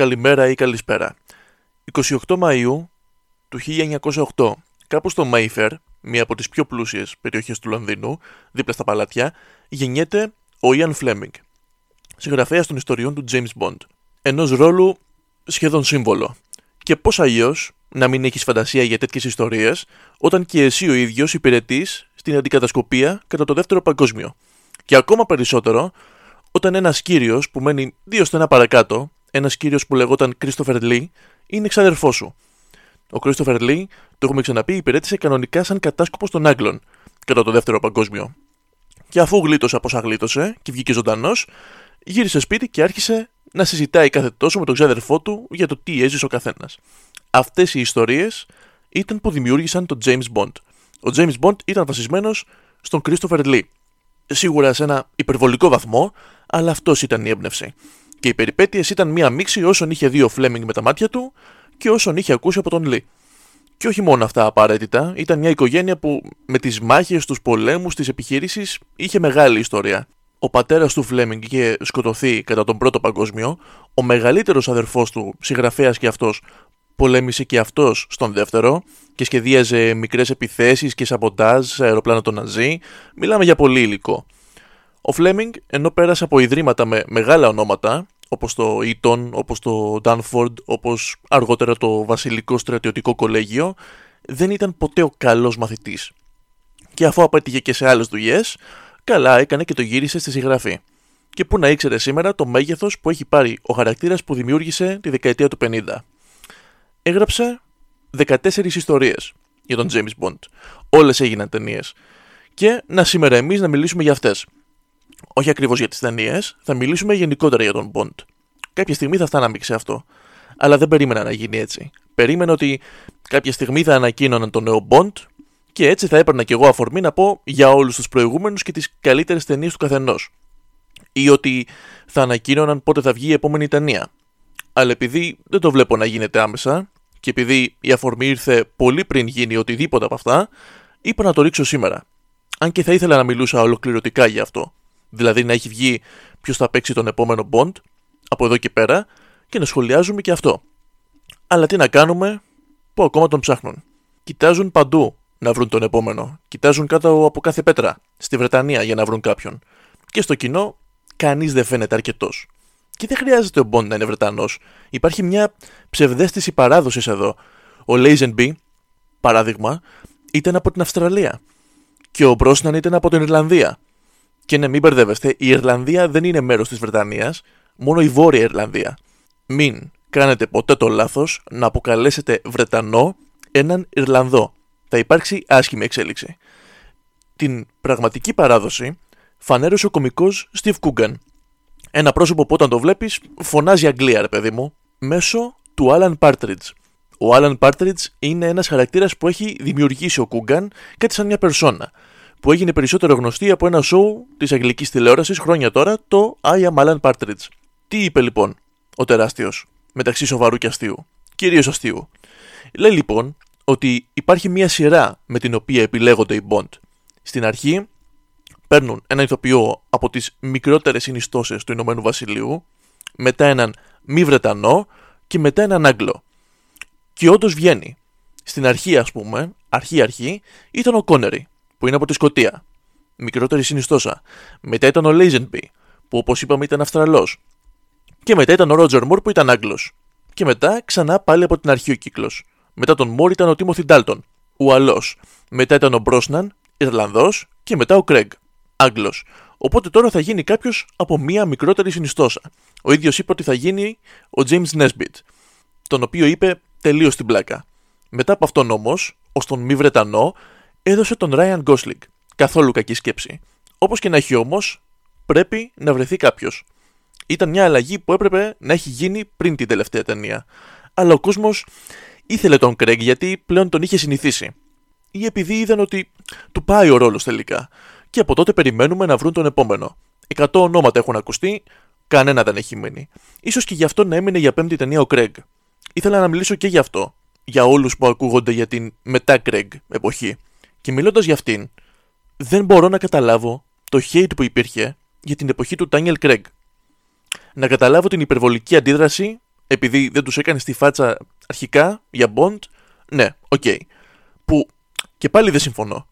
καλημέρα ή καλησπέρα. 28 Μαΐου του 1908, κάπου στο Mayfair, μία από τις πιο πλούσιες περιοχές του Λονδίνου, δίπλα στα παλάτια, γεννιέται ο Ιαν Φλέμινγκ, συγγραφέας των ιστοριών του James Bond, ενός ρόλου σχεδόν σύμβολο. Και πώς αλλιώς να μην έχεις φαντασία για τέτοιες ιστορίες, όταν και εσύ ο ίδιος υπηρετείς στην αντικατασκοπία κατά το δεύτερο παγκόσμιο. Και ακόμα περισσότερο, όταν ένας κύριος που μένει δύο στενά παρακάτω, ένας κύριος που λεγόταν Christopher Lee, είναι εξαδερφό σου. Ο Christopher Lee, το έχουμε ξαναπεί, υπηρέτησε κανονικά σαν κατάσκοπο των Άγγλων κατά το δεύτερο παγκόσμιο. Και αφού γλίτωσε από όσα γλίτωσε και βγήκε ζωντανός, γύρισε σπίτι και άρχισε να συζητάει κάθε τόσο με τον ξάδερφό του για το τι έζησε ο καθένας. Αυτές οι ιστορίες ήταν που δημιούργησαν τον James Bond. Ο James Bond ήταν βασισμένος στον Christopher Lee. Σίγουρα σε ένα υπερβολικό βαθμό, αλλά αυτός ήταν η έμπνευση. Και οι περιπέτειες ήταν μία μίξη όσων είχε δει ο Φλέμινγκ με τα μάτια του και όσων είχε ακούσει από τον Λί. Και όχι μόνο αυτά απαραίτητα, ήταν μια οικογένεια που με τις μάχες, τους πολέμους, τις επιχειρήσεις είχε μεγάλη ιστορία. Ο πατέρας του Φλέμινγκ είχε σκοτωθεί κατά τον Πρώτο Παγκόσμιο, ο μεγαλύτερος αδερφός του, συγγραφέας και αυτός, πολέμησε και αυτός στον δεύτερο και σχεδίαζε μικρές επιθέσεις και σαμποντάζ σε αεροπλάνα των Ναζί. Μιλάμε για πολύ υλικό. Ο Φλέμινγκ, ενώ πέρασε από ιδρύματα με μεγάλα ονόματα, όπως το Eton, όπως το Danford, όπως αργότερα το Βασιλικό Στρατιωτικό Κολέγιο, δεν ήταν ποτέ ο καλός μαθητής. Και αφού απέτυχε και σε άλλες δουλειές, καλά έκανε και το γύρισε στη συγγραφή. Και πού να ήξερε σήμερα το μέγεθος που έχει πάρει ο χαρακτήρας που δημιούργησε τη δεκαετία του 50. Έγραψε 14 ιστορίες για τον James Bond. Όλες έγιναν ταινίες. Και να σήμερα εμείς να μιλήσουμε για αυτές όχι ακριβώς για τις ταινίες, θα μιλήσουμε γενικότερα για τον Bond. Κάποια στιγμή θα φτάναμε σε αυτό. Αλλά δεν περίμενα να γίνει έτσι. Περίμενα ότι κάποια στιγμή θα ανακοίνωναν τον νέο Bond και έτσι θα έπαιρνα κι εγώ αφορμή να πω για όλους τους προηγούμενους και τις καλύτερες ταινίες του καθενός. Ή ότι θα ανακοίνωναν πότε θα βγει η επόμενη ταινία. Αλλά επειδή δεν το βλέπω να γίνεται άμεσα και επειδή η αφορμή ήρθε πολύ πριν γίνει οτιδήποτε από αυτά, είπα να το ρίξω σήμερα. Αν και θα ήθελα να μιλούσα ολοκληρωτικά για αυτό δηλαδή να έχει βγει ποιος θα παίξει τον επόμενο Bond από εδώ και πέρα και να σχολιάζουμε και αυτό. Αλλά τι να κάνουμε που ακόμα τον ψάχνουν. Κοιτάζουν παντού να βρουν τον επόμενο. Κοιτάζουν κάτω από κάθε πέτρα στη Βρετανία για να βρουν κάποιον. Και στο κοινό κανείς δεν φαίνεται αρκετός. Και δεν χρειάζεται ο Bond να είναι Βρετανός. Υπάρχει μια ψευδέστηση παράδοσης εδώ. Ο Lazenby, παράδειγμα, ήταν από την Αυστραλία. Και ο Μπρόσναν ήταν από την Ιρλανδία. Και ναι, μην μπερδεύεστε, η Ιρλανδία δεν είναι μέρος της Βρετανίας, μόνο η Βόρεια Ιρλανδία. Μην κάνετε ποτέ το λάθος να αποκαλέσετε Βρετανό έναν Ιρλανδό. Θα υπάρξει άσχημη εξέλιξη. Την πραγματική παράδοση φανέρωσε ο κωμικός Steve Coogan. Ένα πρόσωπο που όταν το βλέπεις φωνάζει Αγγλία, ρε παιδί μου, μέσω του Alan Partridge. Ο Alan Partridge είναι ένας χαρακτήρας που έχει δημιουργήσει ο Coogan κάτι σαν μια περσόνα που έγινε περισσότερο γνωστή από ένα σοου της αγγλικής τηλεόρασης χρόνια τώρα, το I am Alan Partridge. Τι είπε λοιπόν ο τεράστιος, μεταξύ σοβαρού και αστείου, κυρίως αστείου. Λέει λοιπόν ότι υπάρχει μια σειρά με την οποία επιλέγονται οι Bond. Στην αρχή παίρνουν ένα ηθοποιό από τις μικρότερες συνιστώσεις του Ηνωμένου Βασιλείου, μετά έναν μη Βρετανό και μετά έναν Άγγλο. Και όντως βγαίνει. Στην αρχή, ας πούμε, αρχή-αρχή, ήταν ο Κόνερι, που είναι από τη Σκωτία. Μικρότερη συνιστόσα. Μετά ήταν ο Λέιζενμπι, που όπως είπαμε ήταν Αυστραλός. Και μετά ήταν ο Ρότζερ Μόρ που ήταν Άγγλος. Και μετά ξανά πάλι από την αρχή ο κύκλος. Μετά τον Μόρ ήταν ο Τίμωθι Ντάλτον, Ουαλό. Μετά ήταν ο Μπρόσναν, Ιρλανδός. Και μετά ο Κρέγκ, Άγγλος. Οπότε τώρα θα γίνει κάποιος από μία μικρότερη συνιστόσα. Ο ίδιος είπε ότι θα γίνει ο James Nesbitt, τον οποίο είπε τελείως την πλάκα. Μετά από αυτόν όμως, ως τον μη Βρετανό, έδωσε τον Ryan Gosling. Καθόλου κακή σκέψη. Όπως και να έχει όμως, πρέπει να βρεθεί κάποιος. Ήταν μια αλλαγή που έπρεπε να έχει γίνει πριν την τελευταία ταινία. Αλλά ο κόσμος ήθελε τον Craig γιατί πλέον τον είχε συνηθίσει. Ή επειδή είδαν ότι του πάει ο ρόλος τελικά. Και από τότε περιμένουμε να βρουν τον επόμενο. Εκατό ονόματα έχουν ακουστεί, κανένα δεν έχει μείνει. σω και γι' αυτό να έμεινε για πέμπτη ταινία ο Craig. Ήθελα να μιλήσω και γι' αυτό. Για όλους που ακούγονται για την μετά Craig εποχή. Και μιλώντας για αυτήν, δεν μπορώ να καταλάβω το hate που υπήρχε για την εποχή του Ντάνιελ Κρεγκ. Να καταλάβω την υπερβολική αντίδραση επειδή δεν τους έκανε στη φάτσα αρχικά για Bond, ναι, OK. Okay. Που και πάλι δεν συμφωνώ.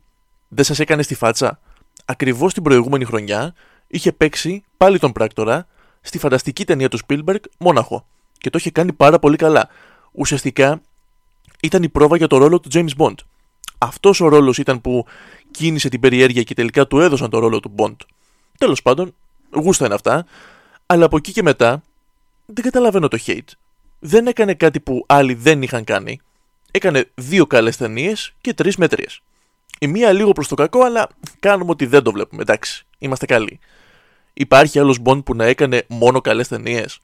Δεν σας έκανε στη φάτσα. Ακριβώς την προηγούμενη χρονιά είχε παίξει πάλι τον πράκτορα στη φανταστική ταινία του Spielberg Μόναχο. Και το είχε κάνει πάρα πολύ καλά. Ουσιαστικά ήταν η πρόβα για το ρόλο του James Bond. Αυτός ο ρόλος ήταν που κίνησε την περιέργεια και τελικά του έδωσαν το ρόλο του Bond. Τέλος πάντων, γούστα είναι αυτά, αλλά από εκεί και μετά δεν καταλαβαίνω το hate. Δεν έκανε κάτι που άλλοι δεν είχαν κάνει. Έκανε δύο καλές ταινίες και τρεις μέτριες. Η μία λίγο προς το κακό, αλλά κάνουμε ότι δεν το βλέπουμε. Εντάξει, είμαστε καλοί. Υπάρχει άλλος Bond που να έκανε μόνο καλές ταινίες,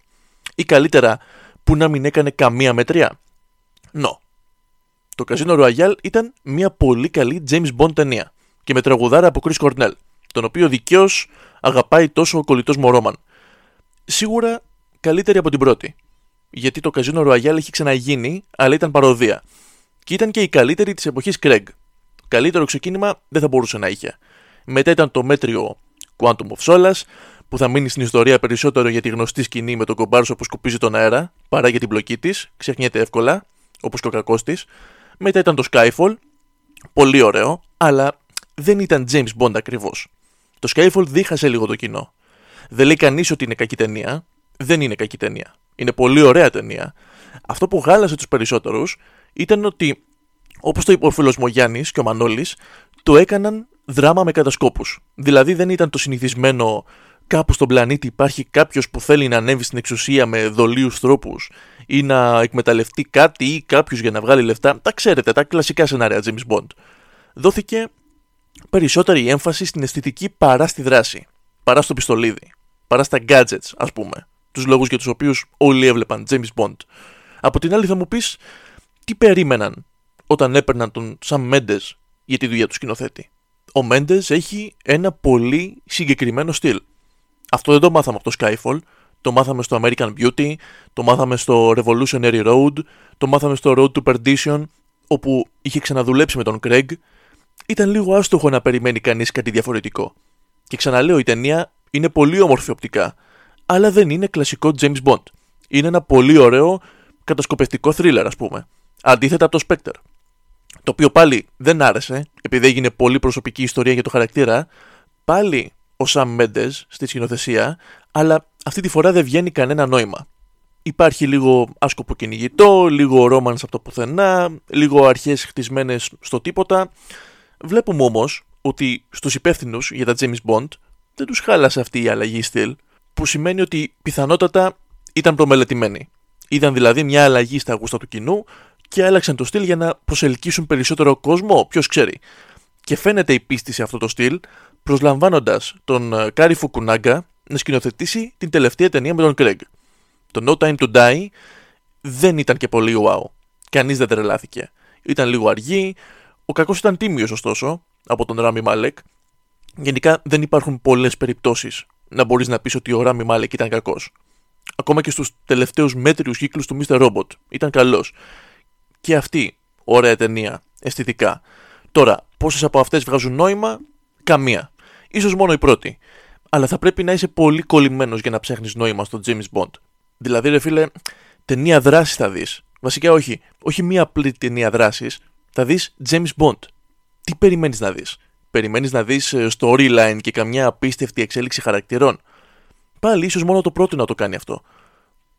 ή καλύτερα που να μην έκανε καμία μέτρια; Νο. Το Casino Royale ήταν μια πολύ καλή James Bond ταινία και με τραγουδάρα από Chris Cornell, τον οποίο δικαίως αγαπάει τόσο ο κολλητός Μωρόμαν. Σίγουρα καλύτερη από την πρώτη. Γιατί το Casino Royale έχει ξαναγίνει, αλλά ήταν παροδία. Και ήταν και η καλύτερη της εποχής Craig. Καλύτερο ξεκίνημα δεν θα μπορούσε να είχε. Μετά ήταν το μέτριο Quantum of Solace, που θα μείνει στην ιστορία περισσότερο για τη γνωστή σκηνή με τον κομπάρσο που σκουπίζει τον αέρα, παρά για την πλοκή της, ξεχνιέται εύκολα, όπως και ο κακός της. Μετά ήταν το Skyfall, πολύ ωραίο, αλλά δεν ήταν James Bond ακριβώς. Το Skyfall δίχασε λίγο το κοινό. Δεν λέει κανείς ότι είναι κακή ταινία. Δεν είναι κακή ταινία. Είναι πολύ ωραία ταινία. Αυτό που γάλασε τους περισσότερους ήταν ότι, όπως το είπε ο φίλος μου Γιάννης και ο Μανώλης, το έκαναν δράμα με κατασκόπους. Δηλαδή δεν ήταν το συνηθισμένο κάπου στον πλανήτη υπάρχει κάποιος που θέλει να ανέβει στην εξουσία με δολίους τρόπους ή να εκμεταλλευτεί κάτι ή κάποιος για να βγάλει λεφτά. Τα ξέρετε, τα κλασικά σενάρια James Bond. Δόθηκε περισσότερη έμφαση στην αισθητική παρά στη δράση. Παρά στο πιστολίδι. Παρά στα gadgets, ας πούμε. Τους λόγους για τους οποίους όλοι έβλεπαν James Bond. Από την άλλη θα μου πεις, τι περίμεναν όταν έπαιρναν τον Sam Mendes για τη δουλειά του σκηνοθέτη. Ο Mendes έχει ένα πολύ συγκεκριμένο στυλ. Αυτό δεν το μάθαμε από το Skyfall. Το μάθαμε στο American Beauty, το μάθαμε στο Revolutionary Road, το μάθαμε στο Road to Perdition, όπου είχε ξαναδουλέψει με τον Craig. Ήταν λίγο άστοχο να περιμένει κανείς κάτι διαφορετικό. Και ξαναλέω, η ταινία είναι πολύ όμορφη οπτικά, αλλά δεν είναι κλασικό James Bond. Είναι ένα πολύ ωραίο κατασκοπευτικό thriller, ας πούμε. Αντίθετα από το Spectre. Το οποίο πάλι δεν άρεσε, επειδή έγινε πολύ προσωπική ιστορία για το χαρακτήρα, πάλι ο Σαμ Μέντες στη σκηνοθεσία, αλλά αυτή τη φορά δεν βγαίνει κανένα νόημα. Υπάρχει λίγο άσκοπο κυνηγητό, λίγο ρόμανς από το πουθενά, λίγο αρχές χτισμένες στο τίποτα. Βλέπουμε όμως ότι στους υπεύθυνους για τα James Bond δεν τους χάλασε αυτή η αλλαγή στυλ, που σημαίνει ότι πιθανότατα ήταν προμελετημένη. Είδαν δηλαδή μια αλλαγή στα γούστα του κοινού και άλλαξαν το στυλ για να προσελκύσουν περισσότερο κόσμο, ποιος ξέρει. Και φαίνεται η πίστη σε αυτό το στυλ προσλαμβάνοντας τον ε, Κάρι Φουκουνάγκα να σκηνοθετήσει την τελευταία ταινία με τον Κρέγκ. Το No Time to Die δεν ήταν και πολύ wow. Κανείς δεν τρελάθηκε. Ήταν λίγο αργή. Ο κακός ήταν τίμιος, ωστόσο, από τον Ράμι Μάλεκ. Γενικά δεν υπάρχουν πολλές περιπτώσεις να μπορείς να πεις ότι ο Ράμι Μάλεκ ήταν κακός. Ακόμα και στους τελευταίους μέτριους κύκλους του Mr. Robot ήταν καλός. Και αυτή, ωραία ταινία, αισθητικά. Τώρα, πόσες από αυτές βγάζουν νόημα, καμία ίσως μόνο η πρώτη. Αλλά θα πρέπει να είσαι πολύ κολλημένος για να ψάχνεις νόημα στο James Bond. Δηλαδή, ρε φίλε, ταινία δράσης θα δεις. Βασικά, όχι. Όχι μία απλή ταινία δράσης. Θα δεις James Bond. Τι περιμένεις να δεις; Περιμένεις να δεις ε, storyline και καμιά απίστευτη εξέλιξη χαρακτηρών; Πάλι ίσως μόνο το πρώτο να το κάνει αυτό.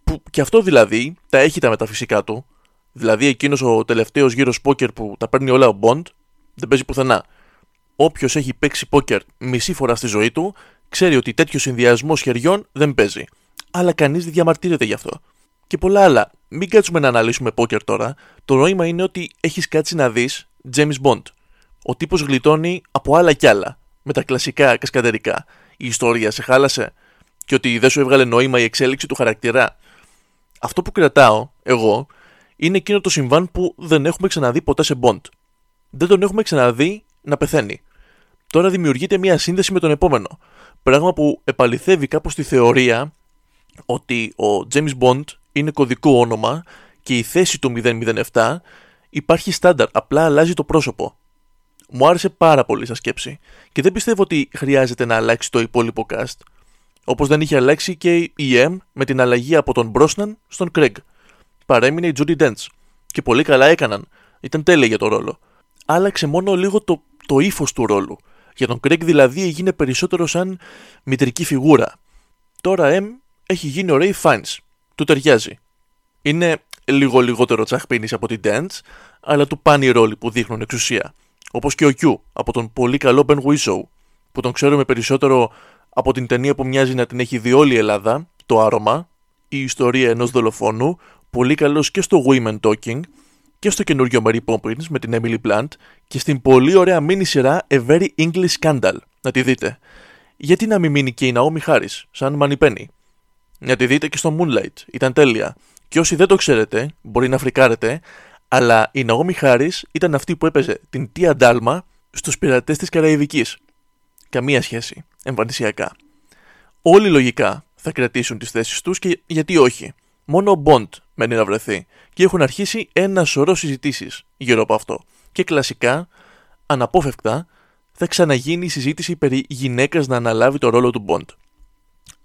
Που και αυτό δηλαδή τα έχει τα μεταφυσικά του. Δηλαδή εκείνος ο τελευταίος γύρος πόκερ που τα παίρνει όλα ο Bond δεν παίζει πουθενά. Όποιος έχει παίξει πόκερ μισή φορά στη ζωή του, ξέρει ότι τέτοιο συνδυασμό χεριών δεν παίζει. Αλλά κανείς δεν διαμαρτύρεται γι' αυτό. Και πολλά άλλα. Μην κάτσουμε να αναλύσουμε πόκερ τώρα. Το νόημα είναι ότι έχεις κάτσει να δεις James Bond. Ο τύπος γλιτώνει από άλλα κι άλλα. Με τα κλασικά κασκαντερικά. Η ιστορία σε χάλασε. Και ότι δεν σου έβγαλε νόημα η εξέλιξη του χαρακτήρα. Αυτό που κρατάω, εγώ, είναι εκείνο το συμβάν που δεν έχουμε ξαναδεί ποτέ σε Bond. Δεν τον έχουμε ξαναδεί να πεθαίνει. Τώρα δημιουργείται μια σύνδεση με τον επόμενο. Πράγμα που επαληθεύει κάπως τη θεωρία ότι ο James Bond είναι κωδικό όνομα και η θέση του 007 υπάρχει στάνταρ, απλά αλλάζει το πρόσωπο. Μου άρεσε πάρα πολύ σαν σκέψη και δεν πιστεύω ότι χρειάζεται να αλλάξει το υπόλοιπο cast. Όπως δεν είχε αλλάξει και η EM με την αλλαγή από τον Μπρόσναν στον Craig. Παρέμεινε η Judy Dents. Και πολύ καλά έκαναν. Ήταν τέλεια για το ρόλο. Άλλαξε μόνο λίγο το, το ύφος του ρόλου. Για τον Craig δηλαδή έγινε περισσότερο σαν μητρική φιγούρα. Τώρα M έχει γίνει ο Ray Fiennes. Του ταιριάζει. Είναι λίγο λιγότερο τσαχπίνης από την Dents, αλλά του πάνε οι ρόλοι που δείχνουν εξουσία. Όπως και ο Q από τον πολύ καλό Ben Whishaw, που τον ξέρουμε περισσότερο από την ταινία που μοιάζει να την έχει δει όλη η Ελλάδα, το άρωμα, η ιστορία ενός δολοφόνου, πολύ καλός και στο Women Talking και στο καινούριο Mary Poppins με την Emily Blunt και στην πολύ ωραία μίνι σειρά A Very English Scandal. Να τη δείτε. Γιατί να μην μείνει και η Naomi Harris, σαν Penny; Να τη δείτε και στο Moonlight, ήταν τέλεια. Και όσοι δεν το ξέρετε, μπορεί να φρικάρετε, αλλά η Naomi Harris ήταν αυτή που έπαιζε την Tia Dalma στους πειρατές της Καραϊβικής. Καμία σχέση, εμφανισιακά. Όλοι λογικά θα κρατήσουν τις θέσεις τους και γιατί όχι. Μόνο ο Bond μένει να βρεθεί και έχουν αρχίσει ένα σωρό συζητήσεις γύρω από αυτό. Και κλασικά, αναπόφευκτα, θα ξαναγίνει η συζήτηση περί γυναίκας να αναλάβει το ρόλο του Bond.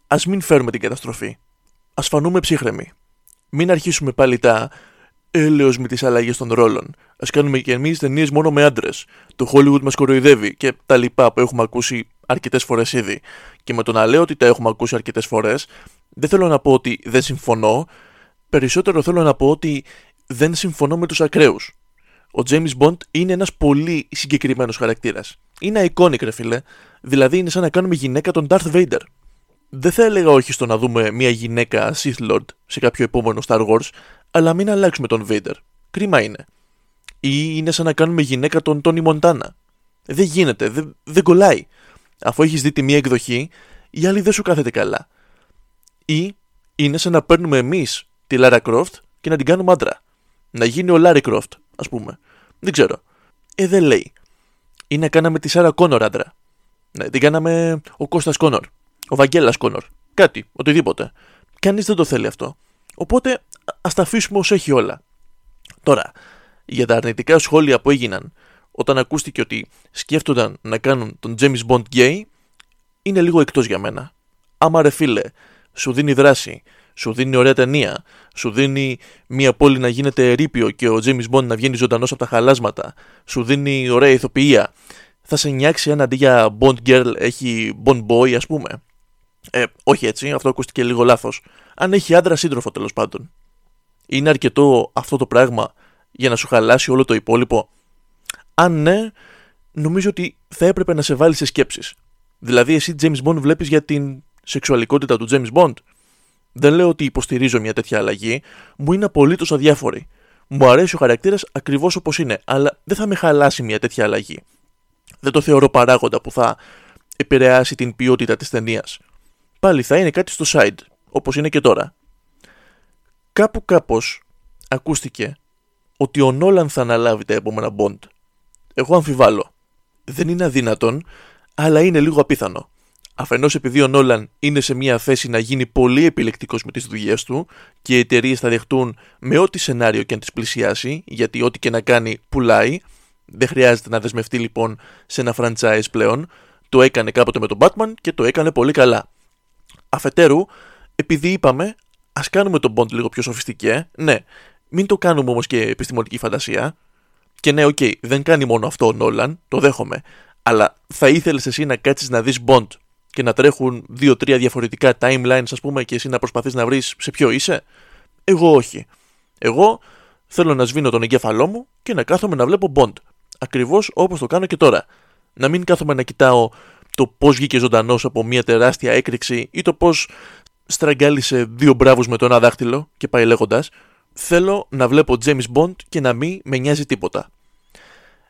Ας μην φέρουμε την καταστροφή. Ας φανούμε ψύχρεμοι. Μην αρχίσουμε πάλι τα έλεος με τις αλλαγές των ρόλων. Ας κάνουμε και εμείς ταινίες μόνο με άντρες. Το Hollywood μας κοροϊδεύει και τα λοιπά που έχουμε ακούσει αρκετές φορές ήδη. Και με το να λέω ότι τα έχουμε ακούσει αρκετές φορές, δεν θέλω να πω ότι δεν συμφωνώ, περισσότερο θέλω να πω ότι δεν συμφωνώ με τους ακραίους. Ο James Bond είναι ένας πολύ συγκεκριμένος χαρακτήρας. Είναι iconic ρε φίλε, δηλαδή είναι σαν να κάνουμε γυναίκα τον Darth Vader. Δεν θα έλεγα όχι στο να δούμε μια γυναίκα Sith Lord σε κάποιο επόμενο Star Wars, αλλά μην αλλάξουμε τον Vader. Κρίμα είναι. Ή είναι σαν να κάνουμε γυναίκα τον Τόνι Μοντάνα. Δεν γίνεται, δεν, δεν κολλάει. Αφού έχεις δει τη μία εκδοχή, η άλλη δεν σου κάθεται καλά. Ή είναι σαν να παίρνουμε εμείς τη Λάρα Κρόφτ και να την κάνουμε άντρα. Να γίνει ο Λάρι Κρόφτ, ας πούμε. Δεν ξέρω. Ε, δεν λέει. Ή να κάναμε τη Σάρα Κόνορ άντρα. Ναι, την κάναμε ο Κώστας Κόνορ. Ο Βαγγέλας Κόνορ. Κάτι, οτιδήποτε. Κανείς δεν το θέλει αυτό. Οπότε ας τα αφήσουμε ως έχει όλα. Τώρα, για τα αρνητικά σχόλια που έγιναν όταν ακούστηκε ότι σκέφτονταν να κάνουν τον James Bond gay, είναι λίγο εκτός για μένα. Άμα ρε φίλε, σου δίνει δράση, σου δίνει ωραία ταινία, σου δίνει μια πόλη να γίνεται ερείπιο και ο James Bond να βγαίνει ζωντανός από τα χαλάσματα, σου δίνει ωραία ηθοποιία, θα σε νιάξει αν αντί για Bond girl έχει Bond boy, ας πούμε. Ε, όχι έτσι, αυτό ακούστηκε λίγο λάθος. Αν έχει άντρα σύντροφο τέλος πάντων. Είναι αρκετό αυτό το πράγμα για να σου χαλάσει όλο το υπόλοιπο; Αν ναι, νομίζω ότι θα έπρεπε να σε βάλει σε σκέψεις. Δηλαδή, εσύ James Bond βλέπεις για την σεξουαλικότητα του James Bond. Δεν λέω ότι υποστηρίζω μια τέτοια αλλαγή, μου είναι απολύτως αδιάφορη. Μου αρέσει ο χαρακτήρας ακριβώς όπως είναι, αλλά δεν θα με χαλάσει μια τέτοια αλλαγή. Δεν το θεωρώ παράγοντα που θα επηρεάσει την ποιότητα της ταινίας. Πάλι θα είναι κάτι στο side, όπως είναι και τώρα. Κάπου κάπως ακούστηκε ότι ο Νόλαν θα αναλάβει τα επόμενα Bond. Εγώ αμφιβάλλω. Δεν είναι αδύνατον, αλλά είναι λίγο απίθανο. Αφενός επειδή ο Νόλαν είναι σε μια θέση να γίνει πολύ επιλεκτικός με τις δουλειές του και οι εταιρείες θα δεχτούν με ό,τι σενάριο και αν τις πλησιάσει, γιατί ό,τι και να κάνει πουλάει. Δεν χρειάζεται να δεσμευτεί λοιπόν σε ένα franchise πλέον. Το έκανε κάποτε με τον Batman και το έκανε πολύ καλά. Αφετέρου, επειδή είπαμε, ας κάνουμε τον Bond λίγο πιο σοφιστικέ, ναι, μην το κάνουμε όμως και επιστημονική φαντασία. Και ναι, OK, okay, δεν κάνει μόνο αυτό ο Νόλαν, το δέχομαι. Αλλά θα ήθελες εσύ να κάτσεις να δεις Bond και να τρέχουν δύο-τρία διαφορετικά timelines, ας πούμε, και εσύ να προσπαθείς να βρεις σε ποιο είσαι. Εγώ όχι. Εγώ θέλω να σβήνω τον εγκέφαλό μου και να κάθομαι να βλέπω Bond. Ακριβώς όπως το κάνω και τώρα. Να μην κάθομαι να κοιτάω το πώς βγήκε ζωντανός από μια τεράστια έκρηξη ή το πώς στραγγάλισε δύο μπράβους με το ένα δάχτυλο και πάει λέγοντας θέλω να βλέπω James Bond και να μην με νοιάζει τίποτα.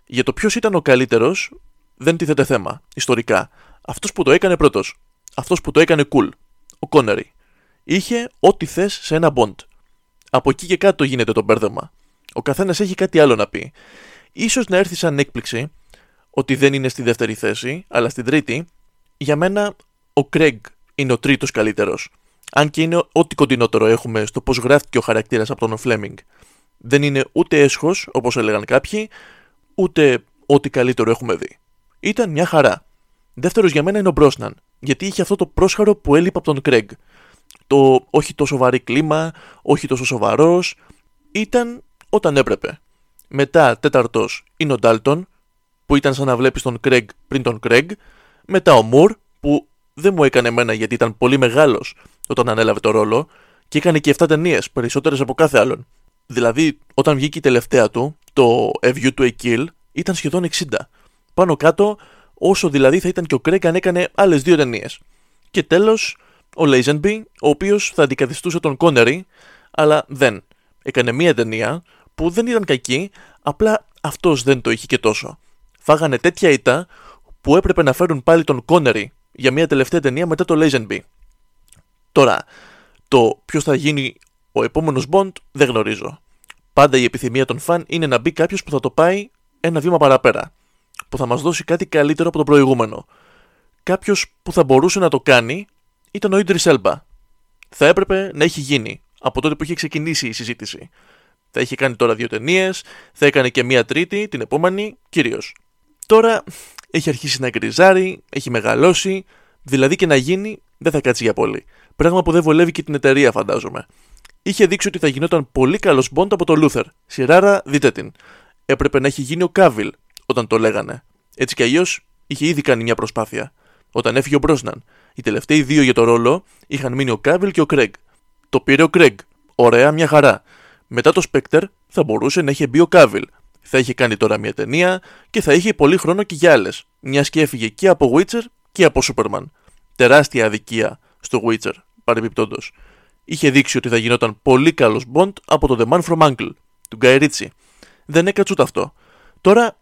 Για το ποιος ήταν ο καλύτερος, δεν τίθεται θέμα, ιστορικά. Αυτός που το έκανε πρώτος. Αυτός που το έκανε cool. Ο Κόνερι. Είχε ό,τι θες σε ένα Bond. Από εκεί και κάτω γίνεται το μπέρδεμα. Ο καθένας έχει κάτι άλλο να πει. Ίσως να έρθει σαν έκπληξη ότι δεν είναι στη δεύτερη θέση, αλλά στην τρίτη, για μένα ο Κρέγκ είναι ο τρίτος καλύτερος. Αν και είναι ό,τι κοντινότερο έχουμε στο πώς γράφτηκε ο χαρακτήρας από τον Φλέμινγκ. Δεν είναι ούτε έσχος, όπως έλεγαν κάποιοι, ούτε ό,τι καλύτερο έχουμε δει. Ήταν μια χαρά. Δεύτερος για μένα είναι ο Μπρόσναν. γιατί είχε αυτό το πρόσχαρο που έλειπε από τον Κρέγκ. Το όχι τόσο βαρύ κλίμα, όχι τόσο σοβαρός, ήταν όταν έπρεπε. Μετά τέταρτος είναι ο Ντάλτον, που ήταν σαν να βλέπεις τον Κρέγκ πριν τον Κρέγκ. Μετά ο Μουρ, που δεν μου έκανε εμένα γιατί ήταν πολύ μεγάλος όταν ανέλαβε το ρόλο και έκανε και 7 ταινίες, περισσότερες από κάθε άλλον. Δηλαδή, όταν βγήκε η τελευταία του, το A View to a Kill, ήταν σχεδόν 60. Πάνω κάτω, όσο δηλαδή θα ήταν και ο Κρέγκ αν έκανε άλλες δύο ταινίες. Και τέλος, ο Λέιζενμπι, ο οποίος θα αντικαθιστούσε τον Κόνερι, αλλά δεν. Έκανε μία ταινία που δεν ήταν κακή, απλά αυτός δεν το είχε και τόσο. Φάγανε τέτοια ήττα που έπρεπε να φέρουν πάλι τον Κόνερι για μια τελευταία ταινία μετά το Λέιζενμπι. Τώρα, το ποιος θα γίνει ο επόμενος Bond δεν γνωρίζω. Πάντα η επιθυμία των φαν είναι να μπει κάποιος που θα το πάει ένα βήμα παραπέρα. Που θα μας δώσει κάτι καλύτερο από το προηγούμενο. Κάποιος που θα μπορούσε να το κάνει ήταν ο Ιντρι Σέλμπα. Θα έπρεπε να έχει γίνει από τότε που είχε ξεκινήσει η συζήτηση. Θα είχε κάνει τώρα δύο ταινίες, θα έκανε και μία τρίτη, την επόμενη, κυρίως. Τώρα έχει αρχίσει να γκριζάρει, έχει μεγαλώσει, δηλαδή και να γίνει δεν θα κάτσει για πολύ. Πράγμα που δεν βολεύει και την εταιρεία, φαντάζομαι. Είχε δείξει ότι θα γινόταν πολύ καλός Bond από το Luther. Σειράρα, δείτε την. Έπρεπε να έχει γίνει ο Κάβιλ όταν το λέγανε. Έτσι κι αλλιώς είχε ήδη κάνει μια προσπάθεια. Όταν έφυγε ο Μπρόσναν. Οι τελευταίοι δύο για το ρόλο είχαν μείνει ο Κάβιλ και ο Κρέγκ. Το πήρε ο Κρέγκ. Ωραία, μια χαρά. Μετά το Spectre θα μπορούσε να είχε μπει ο Κάβιλ. Θα είχε κάνει τώρα μια ταινία και θα είχε πολύ χρόνο και για άλλες. Μιας και έφυγε και από Witcher και από Superman. Τεράστια αδικία στο Witcher, παρεμπιπτόντως. Είχε δείξει ότι θα γινόταν πολύ καλός Bond από το The Man from Uncle, του Guy Ritchie. Δεν έκατσε ούτε αυτό. Τώρα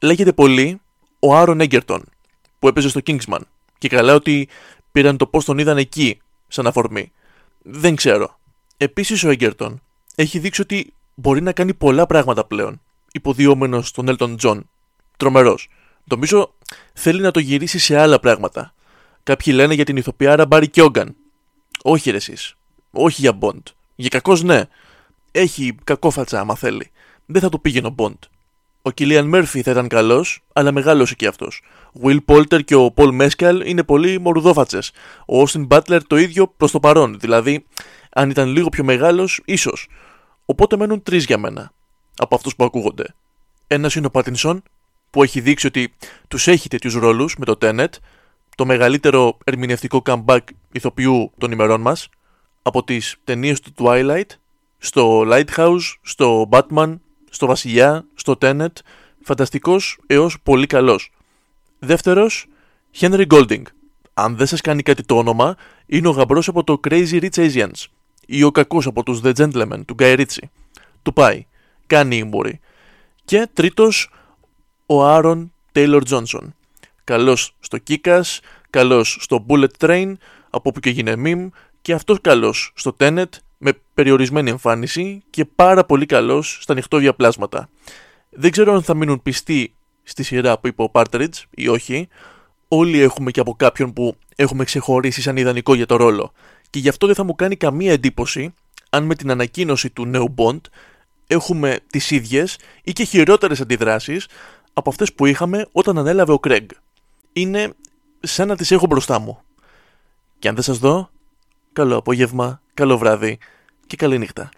λέγεται πολύ ο Άρον Έγκερτον, που έπαιζε στο Kingsman. Και καλά ότι πήραν το πώς τον είδαν εκεί, σαν αφορμή. Δεν ξέρω. Επίσης ο Έγκερτον έχει δείξει ότι μπορεί να κάνει πολλά πράγματα πλέον. Υποδιόμενος στον Elton John. Τρομερός. Νομίζω θέλει να το γυρίσει σε άλλα πράγματα. Κάποιοι λένε για την ηθοποιάρα Μπάρι Κιόγκαν. Όχι ρε εσείς. Όχι για Bond. Για κακός ναι. Έχει κακό φατσα άμα θέλει. Δεν θα το πήγαινε ο Bond. Ο Κιλίαν Μέρφυ θα ήταν καλός, αλλά μεγάλωσε και αυτός. Ο Will Polter και ο Paul Mescal είναι πολύ μορουδόφατσες. Ο Austin Butler το ίδιο προς το παρόν. Δηλαδή, αν ήταν λίγο πιο μεγάλος, ίσως. Οπότε μένουν τρεις για μένα από αυτούς που ακούγονται. Ένας είναι ο Πάτινσον, που έχει δείξει ότι τους έχει τέτοιους ρόλους με το Tenet, το μεγαλύτερο ερμηνευτικό comeback ηθοποιού των ημερών μας, από τις ταινίες του Twilight, στο Lighthouse, στο Batman, στο Βασιλιά, στο Tenet, φανταστικός έως πολύ καλός. Δεύτερος, Henry Golding. Αν δεν σας κάνει κάτι το όνομα, είναι ο γαμπρός από το Crazy Rich Asians ή ο κακός από τους The Gentlemen του Guy Ritchie. Του πάει. Κάνει ύμπορη. Και τρίτος, ο Άρον Taylor Johnson. Καλός στο Kikas, καλός στο Bullet Train, από όπου και έγινε meme, και αυτός καλός στο Tenet, με περιορισμένη εμφάνιση και πάρα πολύ καλός στα νυχτώδια πλάσματα. Δεν ξέρω αν θα μείνουν πιστοί στη σειρά που είπε ο Partridge ή όχι. Όλοι έχουμε και από κάποιον που έχουμε ξεχωρίσει σαν ιδανικό για το ρόλο. Και γι' αυτό δεν θα μου κάνει καμία εντύπωση αν με την ανακοίνωση του νέου Bond έχουμε τις ίδιες ή και χειρότερες αντιδράσεις από αυτές που είχαμε όταν ανέλαβε ο Κρέγκ. Είναι σαν να τις έχω μπροστά μου. Και αν δεν σας δω, καλό απόγευμα, καλό βράδυ και καλή νύχτα.